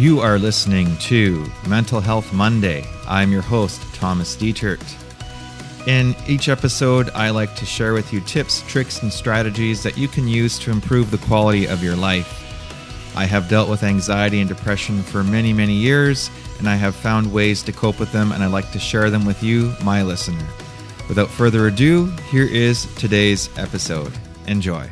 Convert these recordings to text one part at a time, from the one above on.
You are listening to Mental Health Monday. I'm your host, Thomas Detert. In each episode, I like to share with you tips, tricks, and strategies that you can use to improve the quality of your life. I have dealt with anxiety and depression for many, many years, and I have found ways to cope with them, and I like to share them with you, my listener. Without further ado, here is today's episode. Enjoy.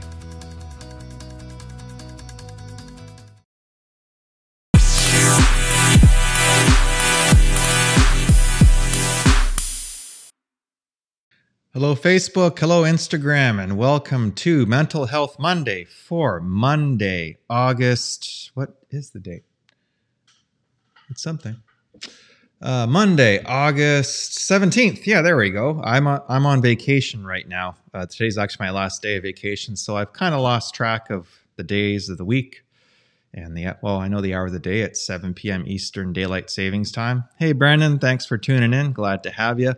Hello, Facebook. Hello, Instagram, and welcome to Mental Health Monday for Monday, August. What is the date? It's something. Uh, Monday, August 17th. Yeah, there we go. I'm, on, I'm on vacation right now. Uh, today's actually my last day of vacation, so I've kind of lost track of the days of the week. And the well, I know the hour of the day at 7 p.m. Eastern Daylight Savings Time. Hey, Brandon, thanks for tuning in. Glad to have you.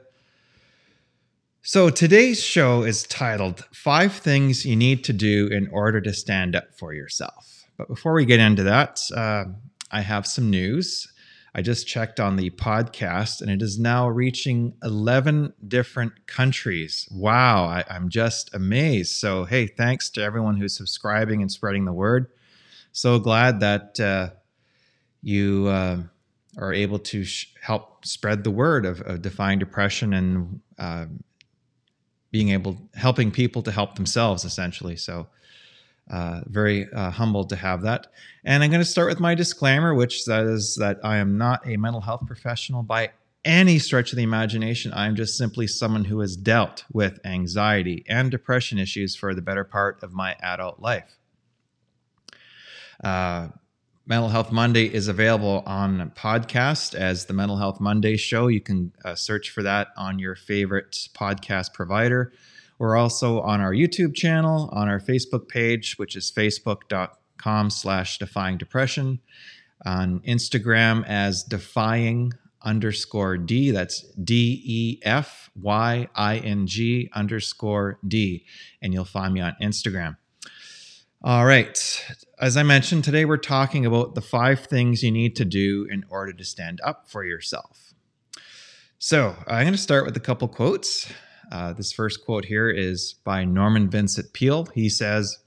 So today's show is titled Five Things You Need to Do in Order to Stand Up for Yourself. But before we get into that, uh, I have some news. I just checked on the podcast and it is now reaching 11 different countries. Wow, I, am just amazed. So, hey, thanks to everyone who's subscribing and spreading the word. So glad that uh, you uh, are able to sh- help spread the word of, of defying depression and uh, being able helping people to help themselves essentially. So uh, very uh, humbled to have that. And i'm going to start with my disclaimer which says that i am not a mental health professional by any stretch of the imagination. I'm just simply someone who has dealt with anxiety and depression issues for the better part of my adult life. Uh, Mental Health Monday is available on podcast as the Mental Health Monday show. You can uh, search for that on your favorite podcast provider. We're also on our YouTube channel, on our Facebook page, which is facebook.com slash defying depression, on Instagram as defying underscore D. That's D E F Y I N G underscore D. And you'll find me on Instagram. All right. As I mentioned, today we're talking about the five things you need to do in order to stand up for yourself. So I'm going to start with a couple quotes. Uh, this first quote here is by Norman Vincent Peale. He says,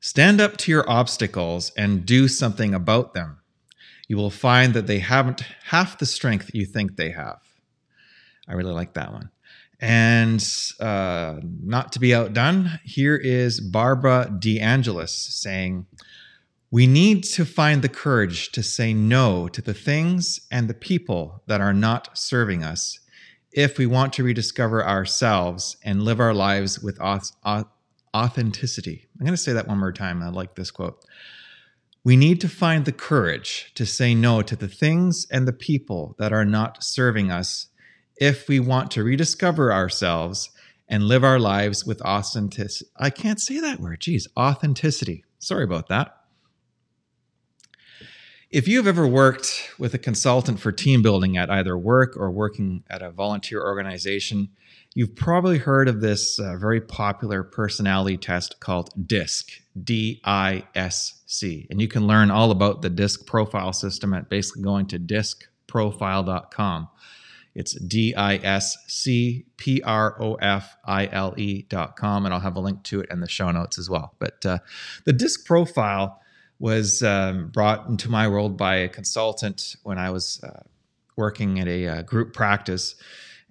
Stand up to your obstacles and do something about them. You will find that they haven't half the strength you think they have. I really like that one. And uh, not to be outdone, here is Barbara DeAngelis saying, We need to find the courage to say no to the things and the people that are not serving us if we want to rediscover ourselves and live our lives with authenticity. I'm going to say that one more time. I like this quote. We need to find the courage to say no to the things and the people that are not serving us if we want to rediscover ourselves and live our lives with authenticity. I can't say that word. Geez, authenticity. Sorry about that. If you've ever worked with a consultant for team building at either work or working at a volunteer organization, you've probably heard of this uh, very popular personality test called DISC, D I S C. And you can learn all about the DISC profile system at basically going to discprofile.com. It's D I S C P R O F I L E dot com. And I'll have a link to it in the show notes as well. But uh, the disc profile was um, brought into my world by a consultant when I was uh, working at a uh, group practice.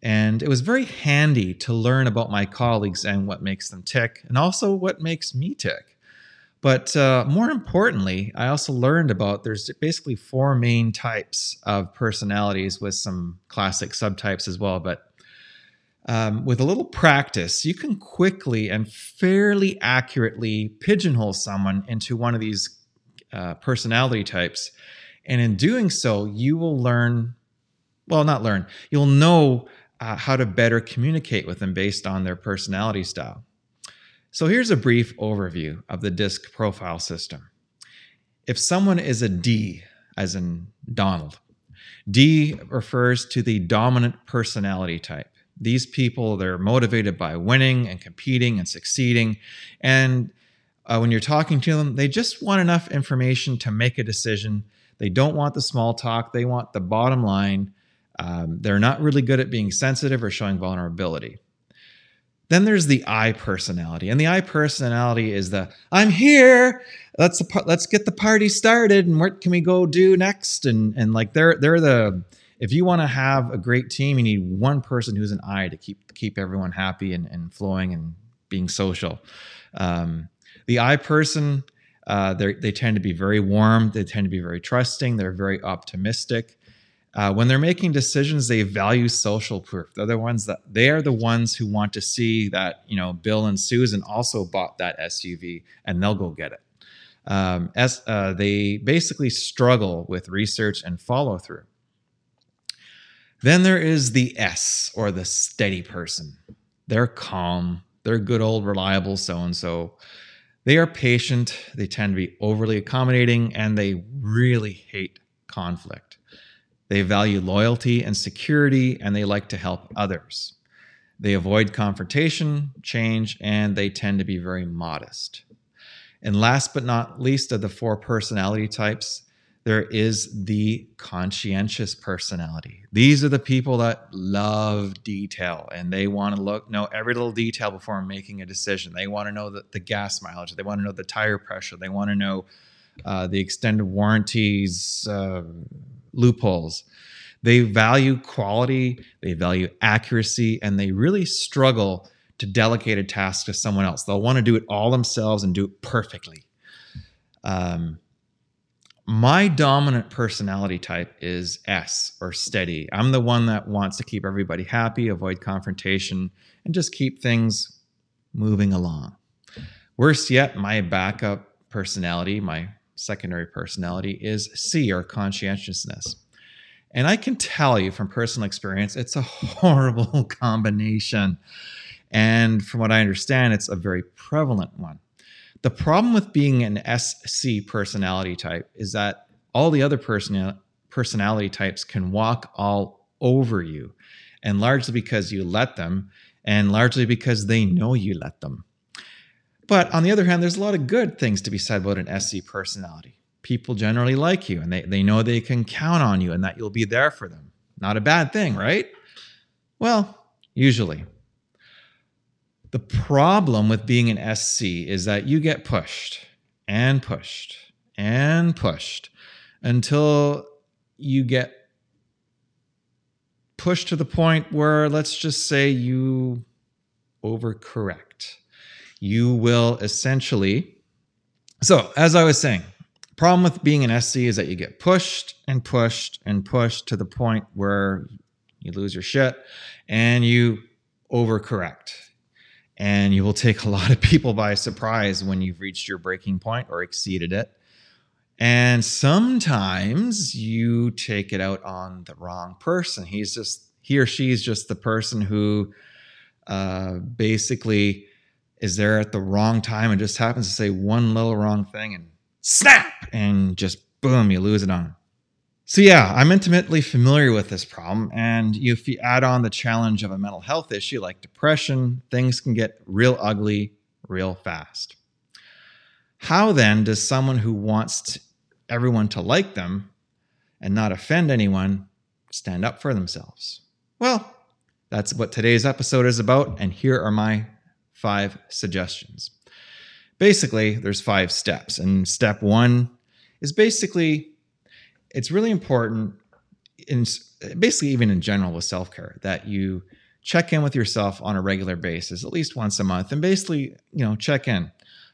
And it was very handy to learn about my colleagues and what makes them tick, and also what makes me tick. But uh, more importantly, I also learned about there's basically four main types of personalities with some classic subtypes as well. But um, with a little practice, you can quickly and fairly accurately pigeonhole someone into one of these uh, personality types. And in doing so, you will learn well, not learn, you'll know uh, how to better communicate with them based on their personality style. So here's a brief overview of the DISC profile system. If someone is a D, as in Donald, D refers to the dominant personality type. These people, they're motivated by winning and competing and succeeding. And uh, when you're talking to them, they just want enough information to make a decision. They don't want the small talk, they want the bottom line. Um, they're not really good at being sensitive or showing vulnerability. Then there's the I personality, and the I personality is the I'm here. Let's let's get the party started, and what can we go do next? And and like they're they're the if you want to have a great team, you need one person who's an I to keep keep everyone happy and, and flowing and being social. Um, the I person, uh, they tend to be very warm. They tend to be very trusting. They're very optimistic. Uh, when they're making decisions, they value social proof. They're the ones that they are the ones who want to see that you know Bill and Susan also bought that SUV, and they'll go get it. Um, as uh, they basically struggle with research and follow through. Then there is the S or the steady person. They're calm. They're good old reliable so and so. They are patient. They tend to be overly accommodating, and they really hate conflict. They value loyalty and security, and they like to help others. They avoid confrontation, change, and they tend to be very modest. And last but not least of the four personality types, there is the conscientious personality. These are the people that love detail and they want to look know every little detail before making a decision. They want to know the, the gas mileage, they want to know the tire pressure, they want to know uh, the extended warranties, uh, loopholes. They value quality, they value accuracy, and they really struggle to delegate a task to someone else. They'll want to do it all themselves and do it perfectly. Um, my dominant personality type is S or steady. I'm the one that wants to keep everybody happy, avoid confrontation, and just keep things moving along. Worse yet, my backup personality, my secondary personality is C or conscientiousness. And I can tell you from personal experience, it's a horrible combination. And from what I understand, it's a very prevalent one. The problem with being an SC personality type is that all the other person, personality types can walk all over you, and largely because you let them, and largely because they know you let them. But on the other hand, there's a lot of good things to be said about an SC personality. People generally like you and they, they know they can count on you and that you'll be there for them. Not a bad thing, right? Well, usually. The problem with being an SC is that you get pushed and pushed and pushed until you get pushed to the point where, let's just say, you overcorrect you will essentially. So, as I was saying, problem with being an SC is that you get pushed and pushed and pushed to the point where you lose your shit and you overcorrect. And you will take a lot of people by surprise when you've reached your breaking point or exceeded it. And sometimes you take it out on the wrong person. He's just, he or she's just the person who uh, basically is there at the wrong time and just happens to say one little wrong thing and snap and just boom, you lose it on. So, yeah, I'm intimately familiar with this problem. And if you add on the challenge of a mental health issue like depression, things can get real ugly real fast. How then does someone who wants everyone to like them and not offend anyone stand up for themselves? Well, that's what today's episode is about. And here are my five suggestions. Basically, there's five steps. And step one is basically, it's really important in basically even in general with self-care that you check in with yourself on a regular basis, at least once a month, and basically, you know, check in.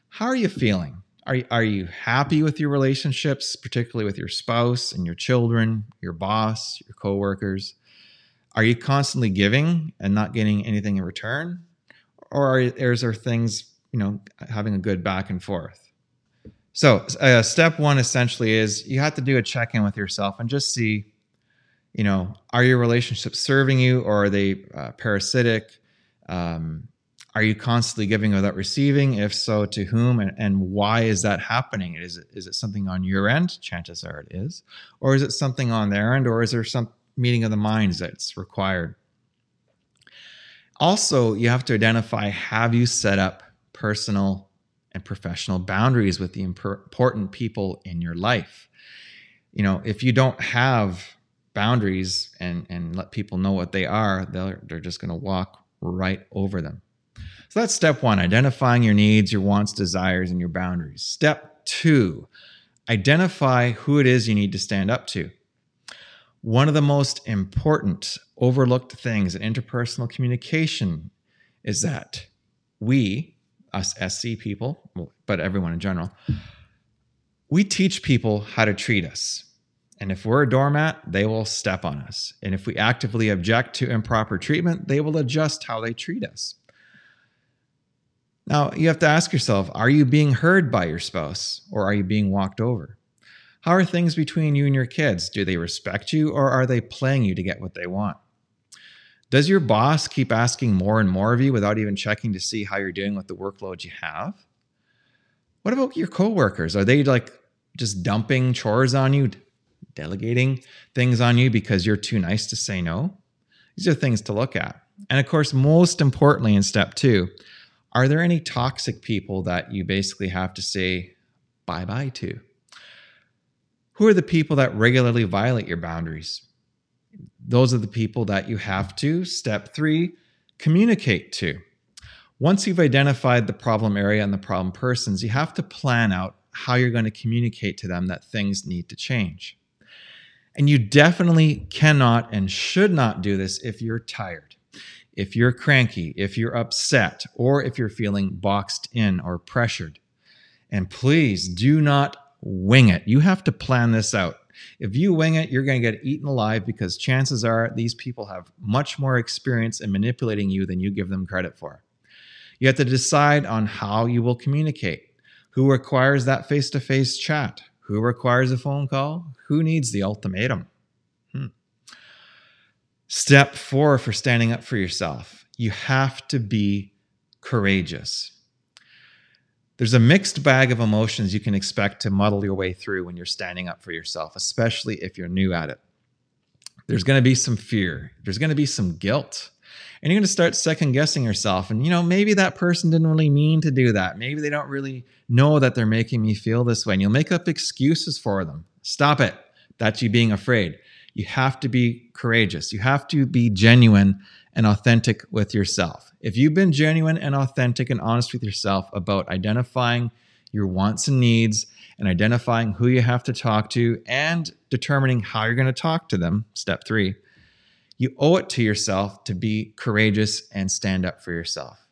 How are you feeling? Are, are you happy with your relationships, particularly with your spouse and your children, your boss, your coworkers? Are you constantly giving and not getting anything in return? Or are, is there things you know having a good back and forth? So uh, step one essentially is you have to do a check-in with yourself and just see you know are your relationships serving you or are they uh, parasitic? Um, are you constantly giving without receiving? If so to whom? And, and why is that happening? Is it, is it something on your end? Chances are it is. Or is it something on their end? Or is there some meeting of the minds that's required also, you have to identify have you set up personal and professional boundaries with the important people in your life. You know, if you don't have boundaries and and let people know what they are, they're they're just going to walk right over them. So that's step 1, identifying your needs, your wants, desires and your boundaries. Step 2, identify who it is you need to stand up to. One of the most important overlooked things in interpersonal communication is that we, us SC people, but everyone in general, we teach people how to treat us. And if we're a doormat, they will step on us. And if we actively object to improper treatment, they will adjust how they treat us. Now, you have to ask yourself are you being heard by your spouse or are you being walked over? How are things between you and your kids? Do they respect you or are they playing you to get what they want? Does your boss keep asking more and more of you without even checking to see how you're doing with the workload you have? What about your coworkers? Are they like just dumping chores on you, delegating things on you because you're too nice to say no? These are things to look at. And of course, most importantly, in step two, are there any toxic people that you basically have to say bye bye to? Who are the people that regularly violate your boundaries? Those are the people that you have to, step three, communicate to. Once you've identified the problem area and the problem persons, you have to plan out how you're going to communicate to them that things need to change. And you definitely cannot and should not do this if you're tired, if you're cranky, if you're upset, or if you're feeling boxed in or pressured. And please do not wing it. You have to plan this out. If you wing it, you're going to get eaten alive because chances are these people have much more experience in manipulating you than you give them credit for. You have to decide on how you will communicate. Who requires that face to face chat? Who requires a phone call? Who needs the ultimatum? Hmm. Step four for standing up for yourself you have to be courageous. There's a mixed bag of emotions you can expect to muddle your way through when you're standing up for yourself, especially if you're new at it. There's going to be some fear, there's going to be some guilt. And you're going to start second guessing yourself. And, you know, maybe that person didn't really mean to do that. Maybe they don't really know that they're making me feel this way. And you'll make up excuses for them. Stop it. That's you being afraid. You have to be courageous. You have to be genuine and authentic with yourself. If you've been genuine and authentic and honest with yourself about identifying your wants and needs and identifying who you have to talk to and determining how you're going to talk to them, step three, you owe it to yourself to be courageous and stand up for yourself.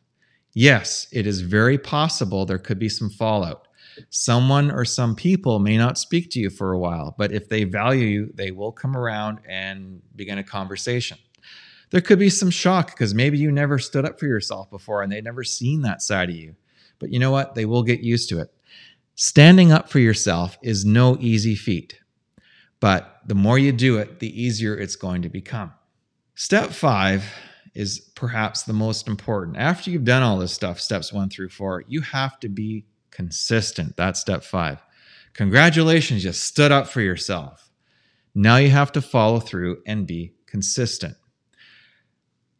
Yes, it is very possible there could be some fallout. Someone or some people may not speak to you for a while, but if they value you, they will come around and begin a conversation there could be some shock because maybe you never stood up for yourself before and they'd never seen that side of you. But you know what? They will get used to it. Standing up for yourself is no easy feat, but the more you do it, the easier it's going to become. Step five is perhaps the most important. After you've done all this stuff, steps one through four, you have to be consistent. That's step five. Congratulations, you stood up for yourself. Now you have to follow through and be consistent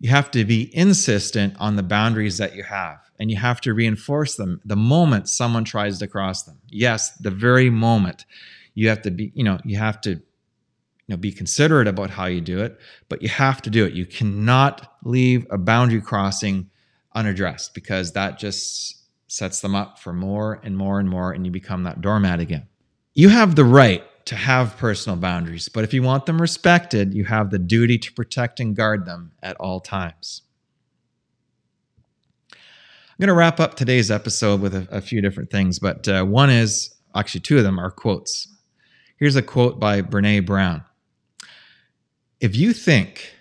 you have to be insistent on the boundaries that you have and you have to reinforce them the moment someone tries to cross them yes the very moment you have to be you know you have to you know be considerate about how you do it but you have to do it you cannot leave a boundary crossing unaddressed because that just sets them up for more and more and more and you become that doormat again you have the right to have personal boundaries, but if you want them respected, you have the duty to protect and guard them at all times. I'm going to wrap up today's episode with a, a few different things, but uh, one is actually two of them are quotes. Here's a quote by Brene Brown If you think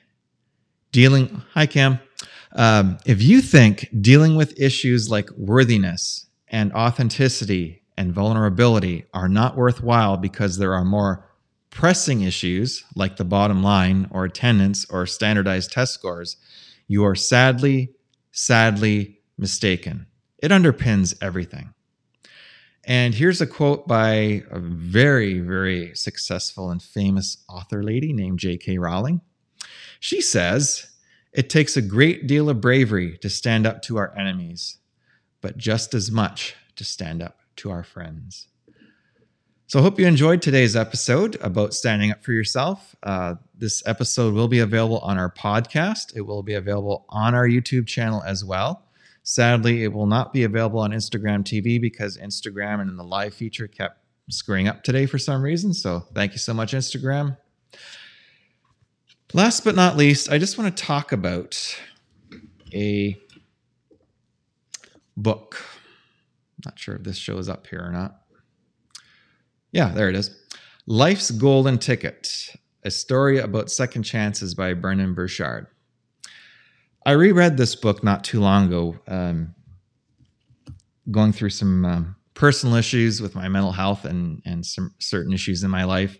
dealing, hi Cam, um, if you think dealing with issues like worthiness and authenticity and vulnerability are not worthwhile because there are more pressing issues like the bottom line or attendance or standardized test scores, you are sadly, sadly mistaken. It underpins everything. And here's a quote by a very, very successful and famous author lady named J.K. Rowling. She says, It takes a great deal of bravery to stand up to our enemies, but just as much to stand up to our friends. So I hope you enjoyed today's episode about standing up for yourself. Uh, this episode will be available on our podcast. It will be available on our YouTube channel as well. Sadly, it will not be available on Instagram TV because Instagram and the live feature kept screwing up today for some reason. So thank you so much, Instagram. Last but not least, I just want to talk about a book. Not sure if this shows up here or not. Yeah, there it is. Life's Golden Ticket, a story about second chances by Brendon Burchard. I reread this book not too long ago, um, going through some um, personal issues with my mental health and and some certain issues in my life.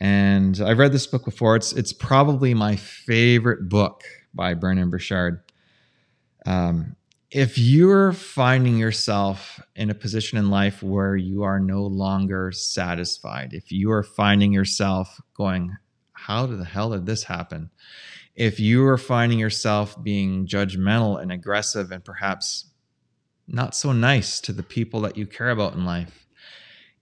And I've read this book before. It's it's probably my favorite book by Brendon Burchard. Um, if you're finding yourself in a position in life where you are no longer satisfied, if you are finding yourself going, How the hell did this happen? If you are finding yourself being judgmental and aggressive and perhaps not so nice to the people that you care about in life,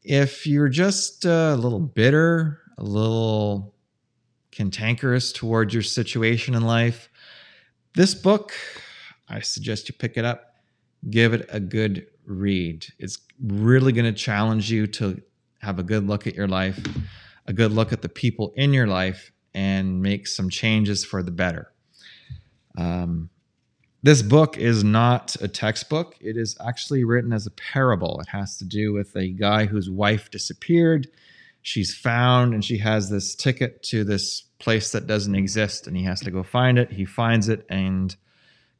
if you're just a little bitter, a little cantankerous towards your situation in life, this book I suggest you pick it up, give it a good read. It's really going to challenge you to have a good look at your life, a good look at the people in your life, and make some changes for the better. Um, this book is not a textbook. It is actually written as a parable. It has to do with a guy whose wife disappeared. She's found and she has this ticket to this place that doesn't exist, and he has to go find it. He finds it and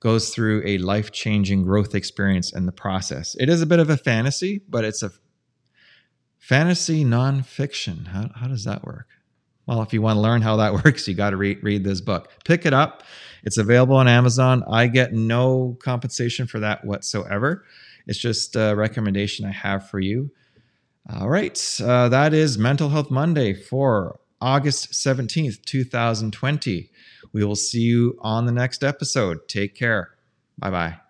goes through a life changing growth experience in the process. It is a bit of a fantasy, but it's a fantasy nonfiction. How, how does that work? Well, if you want to learn how that works, you got to read, read this book. Pick it up. It's available on Amazon. I get no compensation for that whatsoever. It's just a recommendation I have for you. All right. Uh, that is Mental Health Monday for August 17th, 2020. We will see you on the next episode. Take care. Bye bye.